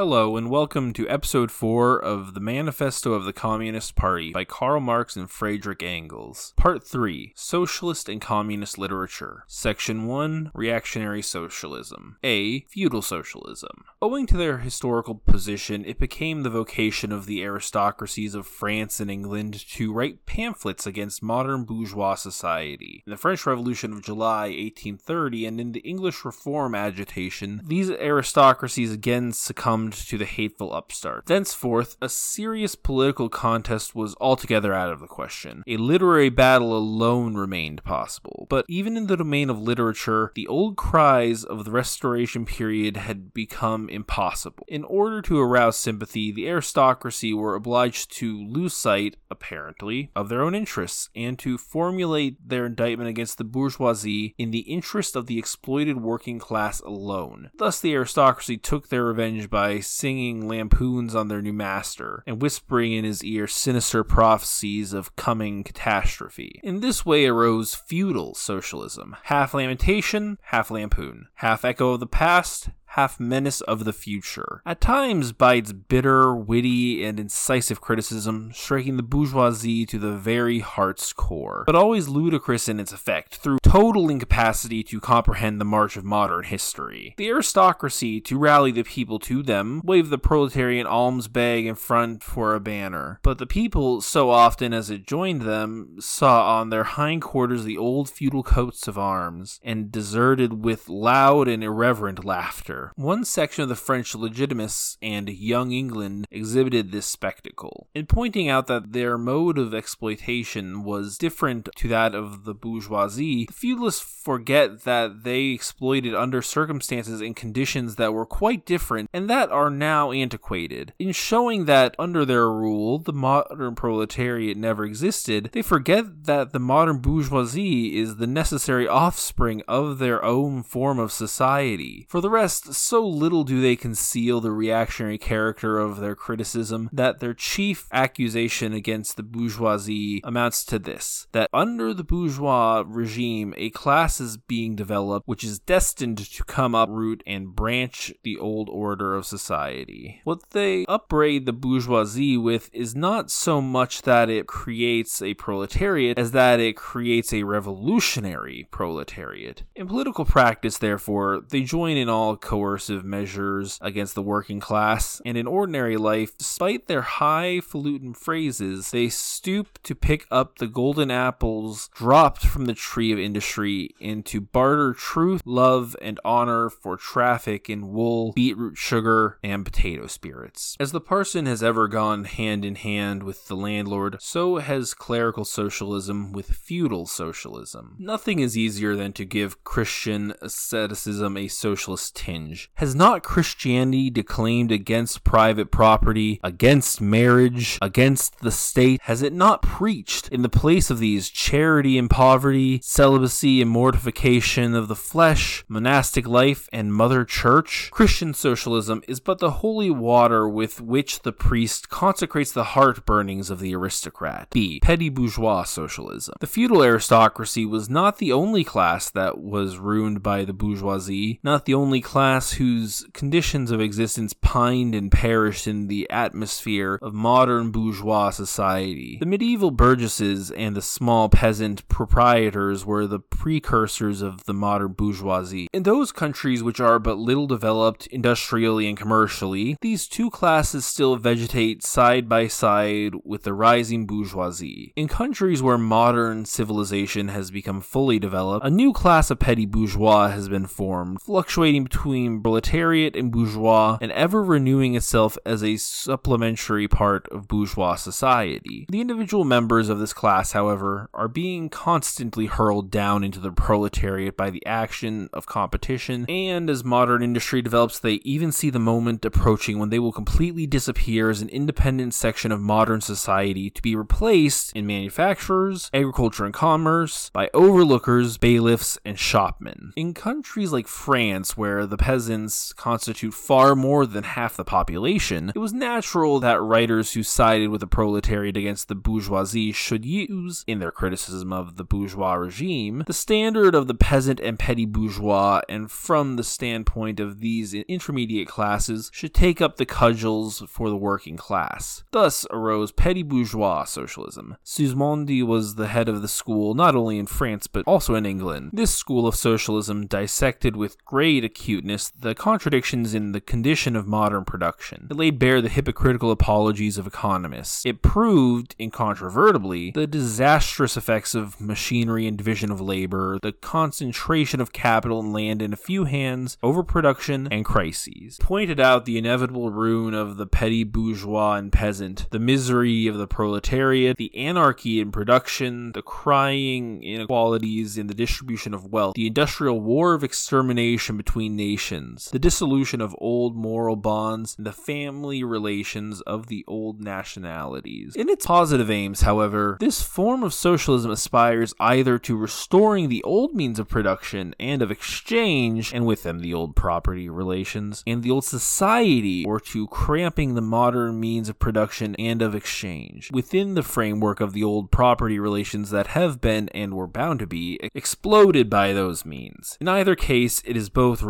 Hello, and welcome to episode 4 of The Manifesto of the Communist Party by Karl Marx and Friedrich Engels. Part 3 Socialist and Communist Literature. Section 1 Reactionary Socialism. A. Feudal Socialism. Owing to their historical position, it became the vocation of the aristocracies of France and England to write pamphlets against modern bourgeois society. In the French Revolution of July 1830 and in the English Reform agitation, these aristocracies again succumbed to the hateful upstart. Thenceforth, a serious political contest was altogether out of the question. A literary battle alone remained possible. But even in the domain of literature, the old cries of the Restoration period had become impossible. In order to arouse sympathy, the aristocracy were obliged to lose sight, apparently, of their own interests and to formulate their indictment against the bourgeoisie in the interest of the exploited working class alone. Thus, the aristocracy took their revenge by singing lampoons on their new master and whispering in his ear sinister prophecies of coming catastrophe. In this way arose feudal socialism, half lamentation, half lampoon, half echo of the past, half menace of the future. At times, by its bitter, witty, and incisive criticism, striking the bourgeoisie to the very heart's core, but always ludicrous in its effect, through total incapacity to comprehend the march of modern history. The aristocracy, to rally the people to them, waved the proletarian alms bag in front for a banner, but the people, so often as it joined them, saw on their hindquarters the old feudal coats of arms, and deserted with loud and irreverent laughter. One section of the French Legitimists and Young England exhibited this spectacle. In pointing out that their mode of exploitation was different to that of the bourgeoisie, the feudalists forget that they exploited under circumstances and conditions that were quite different and that are now antiquated. In showing that under their rule the modern proletariat never existed, they forget that the modern bourgeoisie is the necessary offspring of their own form of society. For the rest, so little do they conceal the reactionary character of their criticism that their chief accusation against the bourgeoisie amounts to this that under the bourgeois regime, a class is being developed which is destined to come uproot and branch the old order of society. What they upbraid the bourgeoisie with is not so much that it creates a proletariat as that it creates a revolutionary proletariat. In political practice, therefore, they join in all co coercive measures against the working class, and in ordinary life, despite their highfalutin phrases, they stoop to pick up the golden apples dropped from the tree of industry and to barter truth, love, and honor for traffic in wool, beetroot sugar, and potato spirits. As the parson has ever gone hand in hand with the landlord, so has clerical socialism with feudal socialism. Nothing is easier than to give Christian asceticism a socialist tinge has not Christianity declaimed against private property, against marriage, against the state? Has it not preached in the place of these charity and poverty, celibacy and mortification of the flesh, monastic life, and mother church? Christian socialism is but the holy water with which the priest consecrates the heart burnings of the aristocrat. B. Petty bourgeois socialism. The feudal aristocracy was not the only class that was ruined by the bourgeoisie, not the only class class whose conditions of existence pined and perished in the atmosphere of modern bourgeois society. The medieval burgesses and the small peasant proprietors were the precursors of the modern bourgeoisie. In those countries which are but little developed industrially and commercially, these two classes still vegetate side by side with the rising bourgeoisie. In countries where modern civilization has become fully developed, a new class of petty bourgeois has been formed, fluctuating between between proletariat and bourgeois and ever renewing itself as a supplementary part of bourgeois society. The individual members of this class, however, are being constantly hurled down into the proletariat by the action of competition, and as modern industry develops, they even see the moment approaching when they will completely disappear as an independent section of modern society to be replaced in manufacturers, agriculture and commerce by overlookers, bailiffs, and shopmen. In countries like France, where the peasants peasants constitute far more than half the population, it was natural that writers who sided with the proletariat against the bourgeoisie should use, in their criticism of the bourgeois regime, the standard of the peasant and petty bourgeois, and from the standpoint of these intermediate classes, should take up the cudgels for the working class. Thus arose petty bourgeois socialism. Sismondi was the head of the school not only in France but also in England. This school of socialism dissected with great acuteness the contradictions in the condition of modern production. It laid bare the hypocritical apologies of economists. It proved, incontrovertibly, the disastrous effects of machinery and division of labor, the concentration of capital and land in a few hands, overproduction, and crises. It Pointed out the inevitable ruin of the petty bourgeois and peasant, the misery of the proletariat, the anarchy in production, the crying inequalities in the distribution of wealth, the industrial war of extermination between nations, the dissolution of old moral bonds, and the family relations of the old nationalities. In its positive aims, however, this form of socialism aspires either to restoring the old means of production and of exchange, and with them the old property relations, and the old society, or to cramping the modern means of production and of exchange within the framework of the old property relations that have been and were bound to be exploded by those means. In either case, it is both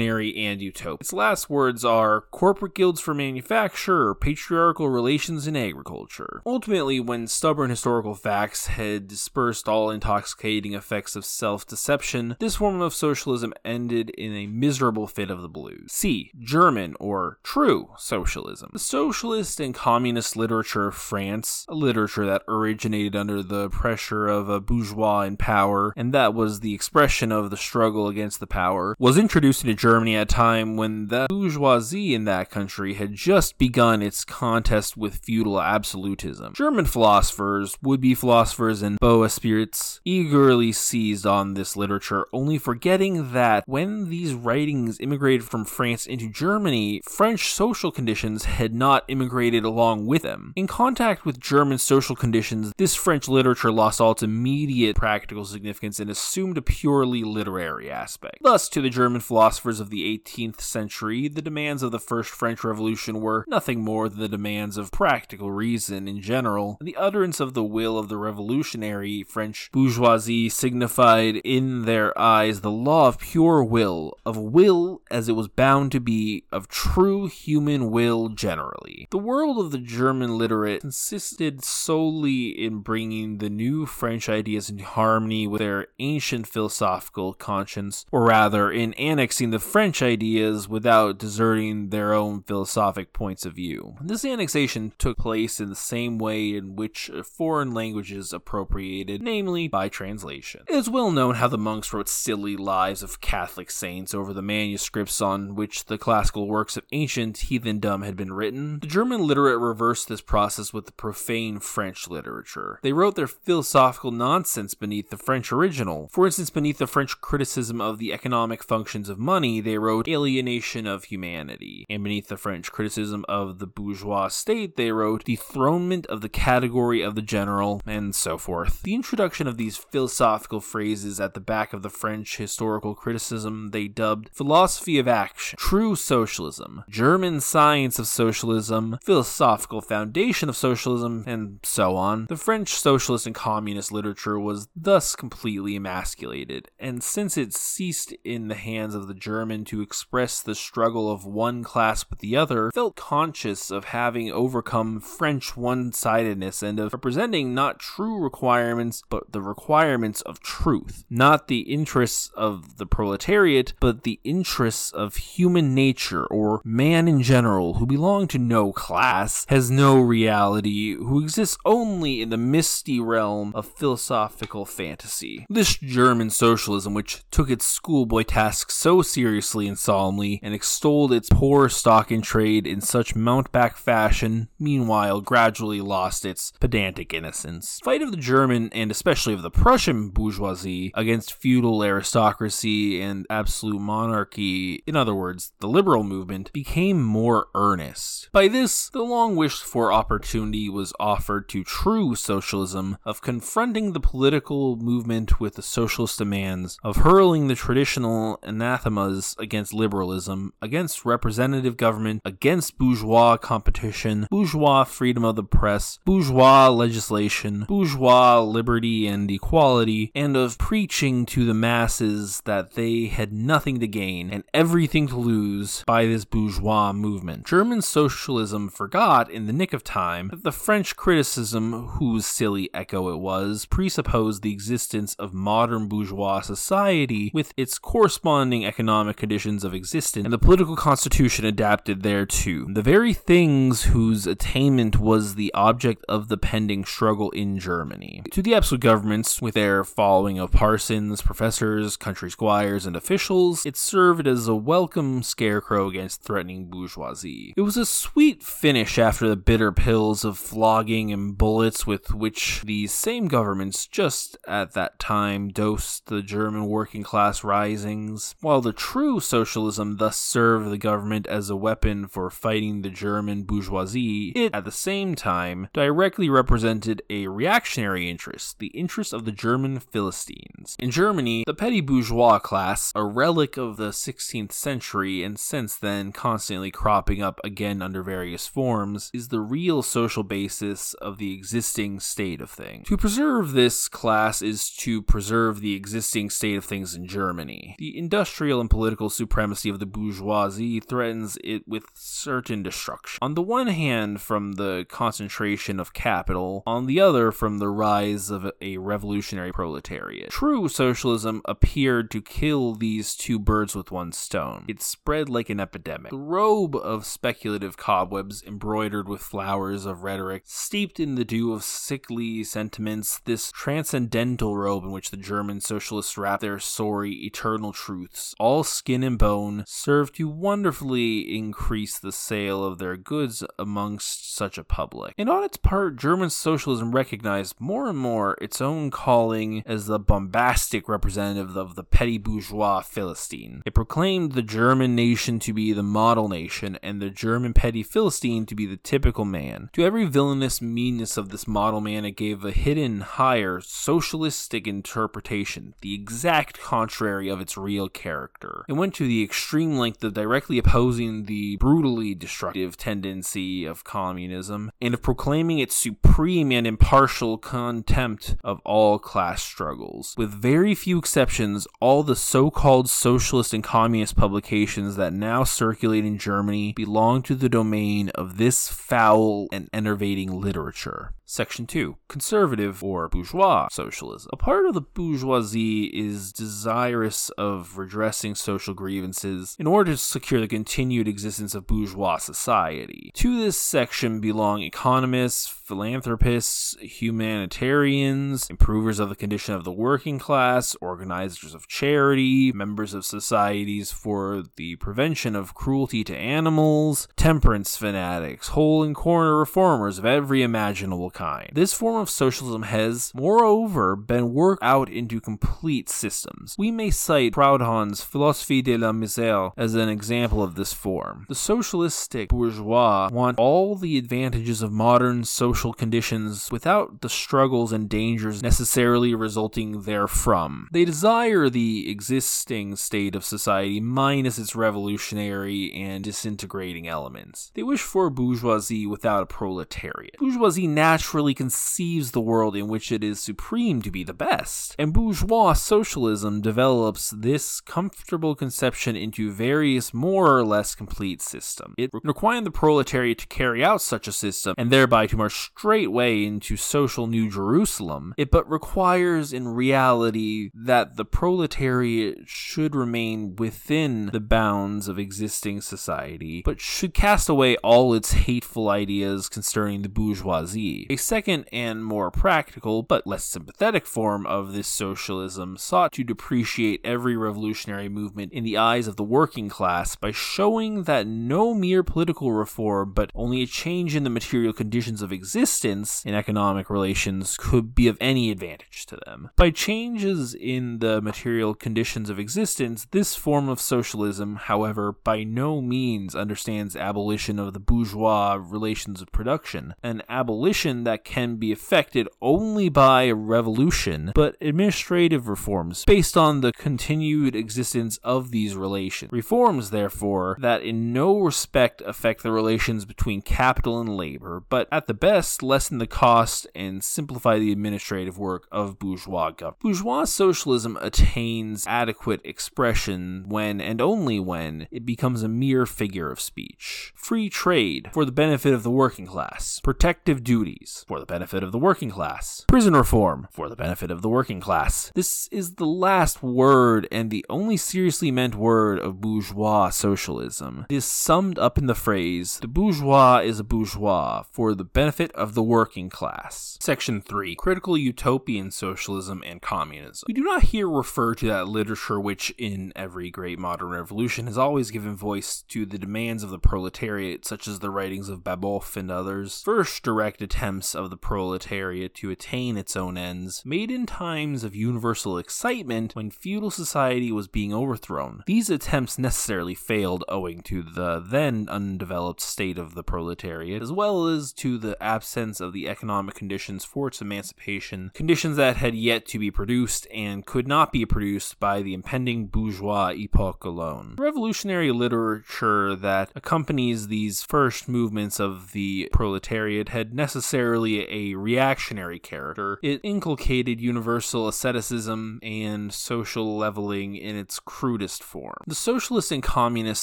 reactionary and utopic. Its last words are corporate guilds for manufacture patriarchal relations in agriculture. Ultimately, when stubborn historical facts had dispersed all intoxicating effects of self deception, this form of socialism ended in a miserable fit of the blues. C. German or true socialism. The socialist and communist literature of France, a literature that originated under the pressure of a bourgeois in power, and that was the expression of the struggle against the power, was introduced into Germany at a time when the bourgeoisie in that country had just begun its contest with feudal absolutism. German philosophers, would be philosophers, and beaux esprits eagerly seized on this literature, only forgetting that when these writings immigrated from France into Germany, French social conditions had not immigrated along with them. In contact with German social conditions, this French literature lost all its immediate practical significance and assumed a purely literary aspect. Thus, to the German philosophers of the 18th century, the demands of the First French Revolution were nothing more than the demands of practical reason in general, the utterance of the will of the revolutionary French bourgeoisie signified in their eyes the law of pure will, of will as it was bound to be, of true human will generally. The world of the German literate consisted solely in bringing the new French ideas into harmony with their ancient philosophical conscience, or rather, in annexing the French ideas without deserting their own philosophic points of view. This annexation took place in the same way in which foreign languages appropriated, namely by translation. It is well known how the monks wrote silly lives of Catholic saints over the manuscripts on which the classical works of ancient heathendom had been written. The German literate reversed this process with the profane French literature. They wrote their philosophical nonsense beneath the French original. For instance, beneath the French criticism of the economic functions of money, they wrote alienation of humanity. And beneath the French criticism of the bourgeois state, they wrote dethronement of the category of the general, and so forth. The introduction of these philosophical phrases at the back of the French historical criticism they dubbed philosophy of action, true socialism, German science of socialism, philosophical foundation of socialism, and so on. The French socialist and communist literature was thus completely emasculated, and since it ceased in the hands of the German to express the struggle of one class with the other, felt conscious of having overcome French one sidedness and of representing not true requirements, but the requirements of truth, not the interests of the proletariat, but the interests of human nature or man in general who belong to no class, has no reality, who exists only in the misty realm of philosophical fantasy. This German socialism, which took its schoolboy tasks so seriously and solemnly, and extolled its poor stock in trade in such mountebank fashion, meanwhile gradually lost its pedantic innocence. Fight of the German and especially of the Prussian bourgeoisie against feudal aristocracy and absolute monarchy, in other words, the liberal movement, became more earnest. By this, the long wished for opportunity was offered to true socialism of confronting the political movement with the socialist demands, of hurling the traditional anathemas against liberalism, against representative government, against bourgeois competition, bourgeois freedom of the press, bourgeois legislation, bourgeois liberty and equality, and of preaching to the masses that they had nothing to gain and everything to lose by this bourgeois movement. German socialism forgot in the nick of time that the French criticism, whose silly echo it was, presupposed the existence of modern bourgeois society with its corresponding economic conditions of existence and the political constitution adapted thereto. The very things whose attainment was the object of the pending struggle in Germany. To the absolute governments, with their following of parsons, professors, country squires, and officials, it served as a welcome scarecrow against threatening bourgeoisie. It was a sweet finish after the bitter pills of flogging and bullets with which these same governments just at that time dosed the German working class risings. While the true socialism thus served the government as a weapon for fighting the German bourgeoisie, it at the same time directly represented a reactionary interest, the interest of the German Philistines. In Germany, the petty bourgeois class, a relic of the 16th century and since then constantly cropping up again under various forms, is the real social basis of the existing state of things. To preserve this class is to preserve the existing state of things in Germany. The industrial and political supremacy of the bourgeoisie threatens it with certain destruction. On the one hand, from the concentration of capital, on the other, from the rise of a revolutionary proletariat. True socialism appeared to kill these two birds with one stone. It spread like an epidemic. The robe of speculative cobwebs embroidered with flowers of rhetoric, steeped in the dew of sickly sentiments, this transcendental robe in which the German socialists wrap their sorry, eternal truths, all skin and bone, served to wonderfully increase the sale of their goods amongst such a public. And on its part, German socialism recognized more and more its own calling as the bombastic representative of the petty bourgeois Philistine. It proclaimed the German nation to be the model nation and the German petty Philistine to be the typical man. To every villainous meanness of this model man, it gave a hidden, higher, socialistic interpretation, the exact contrary of its real character. It went to the extreme length of directly opposing the brutally destructive tendency of communism and of proclaiming its supreme and impartial contempt of all class struggles. With very few exceptions, all the so called socialist and communist publications that now circulate in Germany belong to the domain of this foul and enervating literature. Section 2 Conservative or bourgeois socialism. A part of the bourgeoisie is desirous of redressing social grievances in order to secure the continued existence of bourgeois society. To this section belong economists, philanthropists, humanitarians, improvers of the condition of the working class, organizers of charity, members of societies for the prevention of cruelty to animals, temperance fanatics, hole and corner reformers of every imaginable kind. This form of socialism has, moreover, been worked out into complete systems. We may cite Proudhon's Philosophie de la Misère as an example of this form. The socialistic bourgeois want all the advantages of modern social conditions without the struggles and dangers necessarily resulting therefrom. They desire the existing state of society minus its revolutionary and disintegrating elements. They wish for a bourgeoisie without a proletariat. Bourgeoisie naturally conceives the world in which it is supreme to be the best, and bourgeois socialism develops this comfortable conception into various more or less complete systems. It requires the proletariat to carry out such a system and thereby to march straightway into social New Jerusalem. It but requires in reality that the proletariat should remain within the bounds of existing society, but should cast away all its hateful ideas concerning the bourgeoisie. A second and more practical, but less sympathetic form of this socialism sought to depreciate every revolutionary movement in the eyes of the working class by showing that no mere political reform, but only a change in the material conditions of existence in economic relations could be of any advantage to them. By changes in the material conditions of existence, this form of socialism, however, by no means understands abolition of the bourgeois relations of production, an abolition that can be effected only by a revolution, but administrative reforms based on the continued existence of these relations. Reforms, therefore, that in no respect affect the relations between capital and labor, but at the best lessen the cost and simplify the administrative work of bourgeois government. Bourgeois socialism attains adequate expression when and only when it becomes a mere figure of speech. Free trade for the benefit of the working class, protective duties for the benefit of the working class, prison reform for the benefit of the working class. This is the last word and the only seriously meant word of bourgeois socialism. It is summed up in the phrase, the bourgeois is a bourgeois for the benefit of the working class. Section 3 Critical Utopian Socialism and Communism. We do not here refer to that literature which, in every great modern revolution, has always given voice to the demands of the proletariat, such as the writings of Babeuf and others. First direct attempts of the proletariat to attain its own ends, made in times of universal excitement when feudal society was being overthrown. These attempts necessarily failed owing to the then undeveloped state of the proletariat, as well as to the absence of the economic conditions for its emancipation, conditions that had yet to be produced and could not be produced by the impending bourgeois epoch alone. Revolutionary literature that accompanies these first movements of the proletariat had necessarily a reactionary character. It inculcated universal asceticism and social leveling in its crudest form. The socialist and communist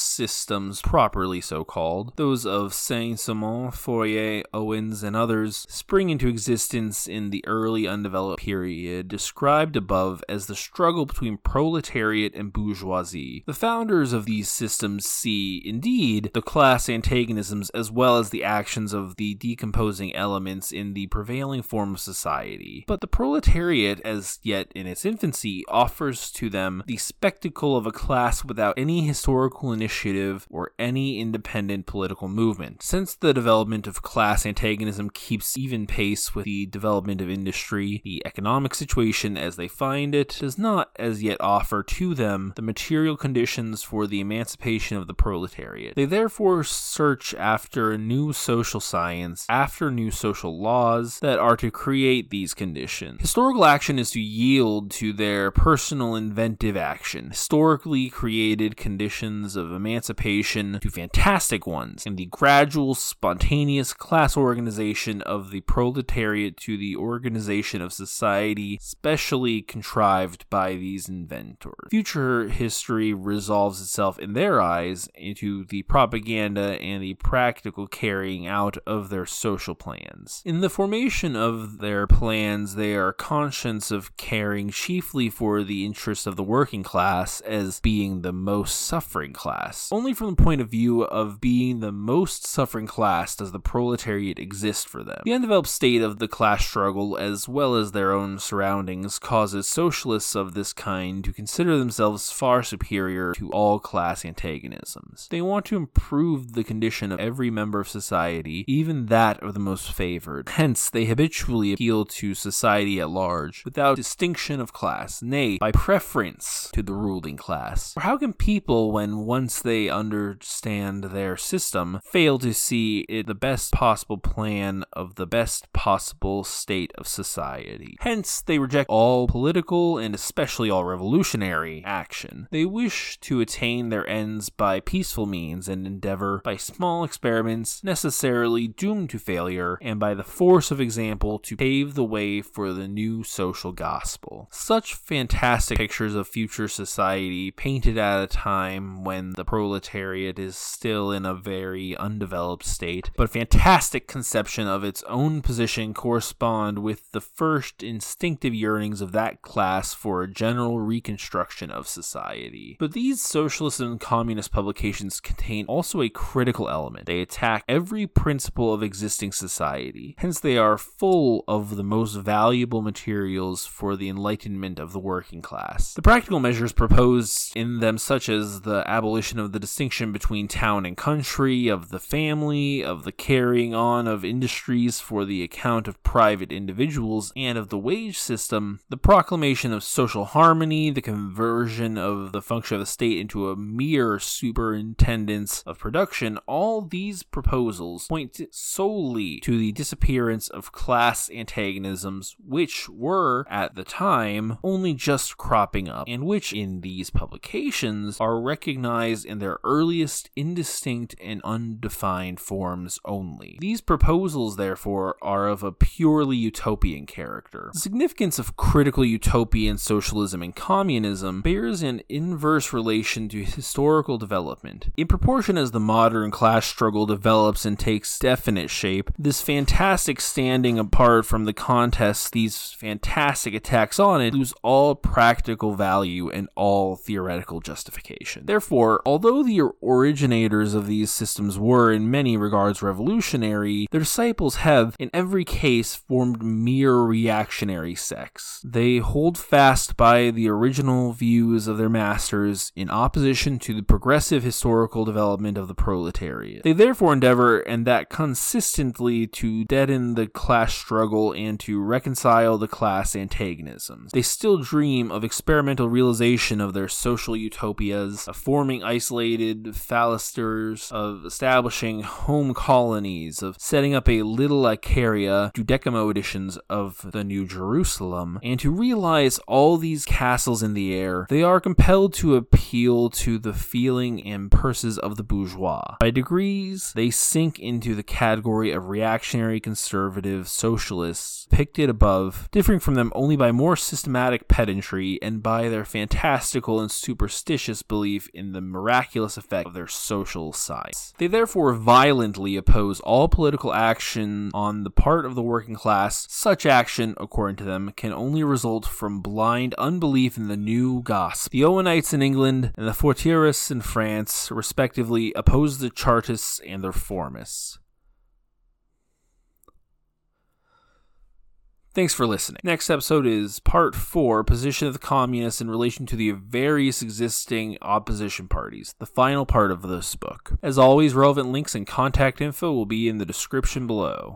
systems, properly so called, those of Saint-Simon, Fourier, Owens, and others, spring into existence in the early undeveloped period described above as the struggle between proletariat and bourgeoisie. The founders of these systems see, indeed, the class antagonisms as well as the actions of the decomposing elements in the prevailing form of society. But the proletariat, as yet in its infancy, offers to them the spectacle of a class without any historical initiative or any independent political movement. Since the development of class antagonism keeps even pace with the development of industry, the economic situation as they find it does not as yet offer to them the material conditions for the emancipation of the proletariat. They therefore search after a new social science, after new social laws that are to create these conditions. Historical action is to yield to their personal inventive action, historically created conditions of emancipation to fantastic ones, and the gradual, spontaneous class organization of the proletariat to the organization of society specially contrived by these inventors. Future history resolves itself in their eyes into the propaganda and the practical carrying out of their social plans. In the formation of their plans, they are conscious of caring chiefly for the interests of the working class as being the most suffering class. Only from the point of view of being the most suffering class does the proletariat exist for them. The undeveloped state of the class struggle, as well as their own surroundings, causes socialists of this kind to consider themselves far superior to all class antagonisms. They want to improve the condition of every member of society, even that of the most favored. Hence, they habitually appeal to society at large, without distinction of class, nay, by preference to the ruling class. For how can people, when once they understand their system, fail to see it the best possible plan of the best possible state of society? Hence, they reject all political and especially all revolutionary action. They wish to attain their ends by peaceful means and endeavor by small experiments necessarily doomed to failure and by the force of example to pave the way for the new social gospel. Such fantastic pictures of future society painted at a time when the proletariat is still in a very undeveloped state, but fantastic conception of its own position correspond with the first instinctive yearnings of that class for a general reconstruction of society. But these socialist and communist publications contain also a critical element. They attack every principle of existing society. Hence, they are full of the most valuable materials for the enlightenment of the working class. The practical measures proposed in them, such as the abolition of the distinction between town and country, of the family, of the carrying on of industries for the account of private individuals, and of the wage system, the proclamation of social harmony, the conversion of the function of the state into a mere superintendence of production, all these proposals point solely to the disappearance of class antagonisms, which were, at the time, only just cropping up, and which, in these publications, are recognized in their earliest indistinct and undefined forms only. These proposals, therefore, are of a purely utopian character. The significance of critical utopian socialism and communism bears an inverse relation to historical development. In proportion as the modern class struggle develops and takes definite shape, this fantastic standing apart from the contests, these fantastic attacks on it, lose all practical value and all theoretical justification. Therefore, although the originators of these systems were in many regards revolutionary, their disciples have, in every case, formed mere reactionary sects. They hold fast by the original views of their masters in opposition to the progressive historical development of the proletariat. They therefore endeavor, and that consistently, to deaden the class struggle and to reconcile the class antagonisms. They still dream of experimental realization of their social utopias, of forming isolated phalansteres, of establishing home colonies, of setting up a little Icaria, duodecimo editions of the New Jerusalem, and to realize all these castles in the air, they are compelled to appeal to the feeling and purses of the bourgeois. By degrees, they sink into the category of reactionary conservative socialists, picted above, differing from them only by more systematic pedantry and by their fantastical and superstitious belief in the miraculous effect of their social sides. They therefore violently oppose all political action on the part of the working class. Such action, according to them, can only result from blind unbelief in the new gospel. The Owenites in England and the Fourierists in France, respectively, oppose the Chartists and the Reformists. Thanks for listening. Next episode is part four Position of the Communists in relation to the various existing opposition parties, the final part of this book. As always, relevant links and contact info will be in the description below.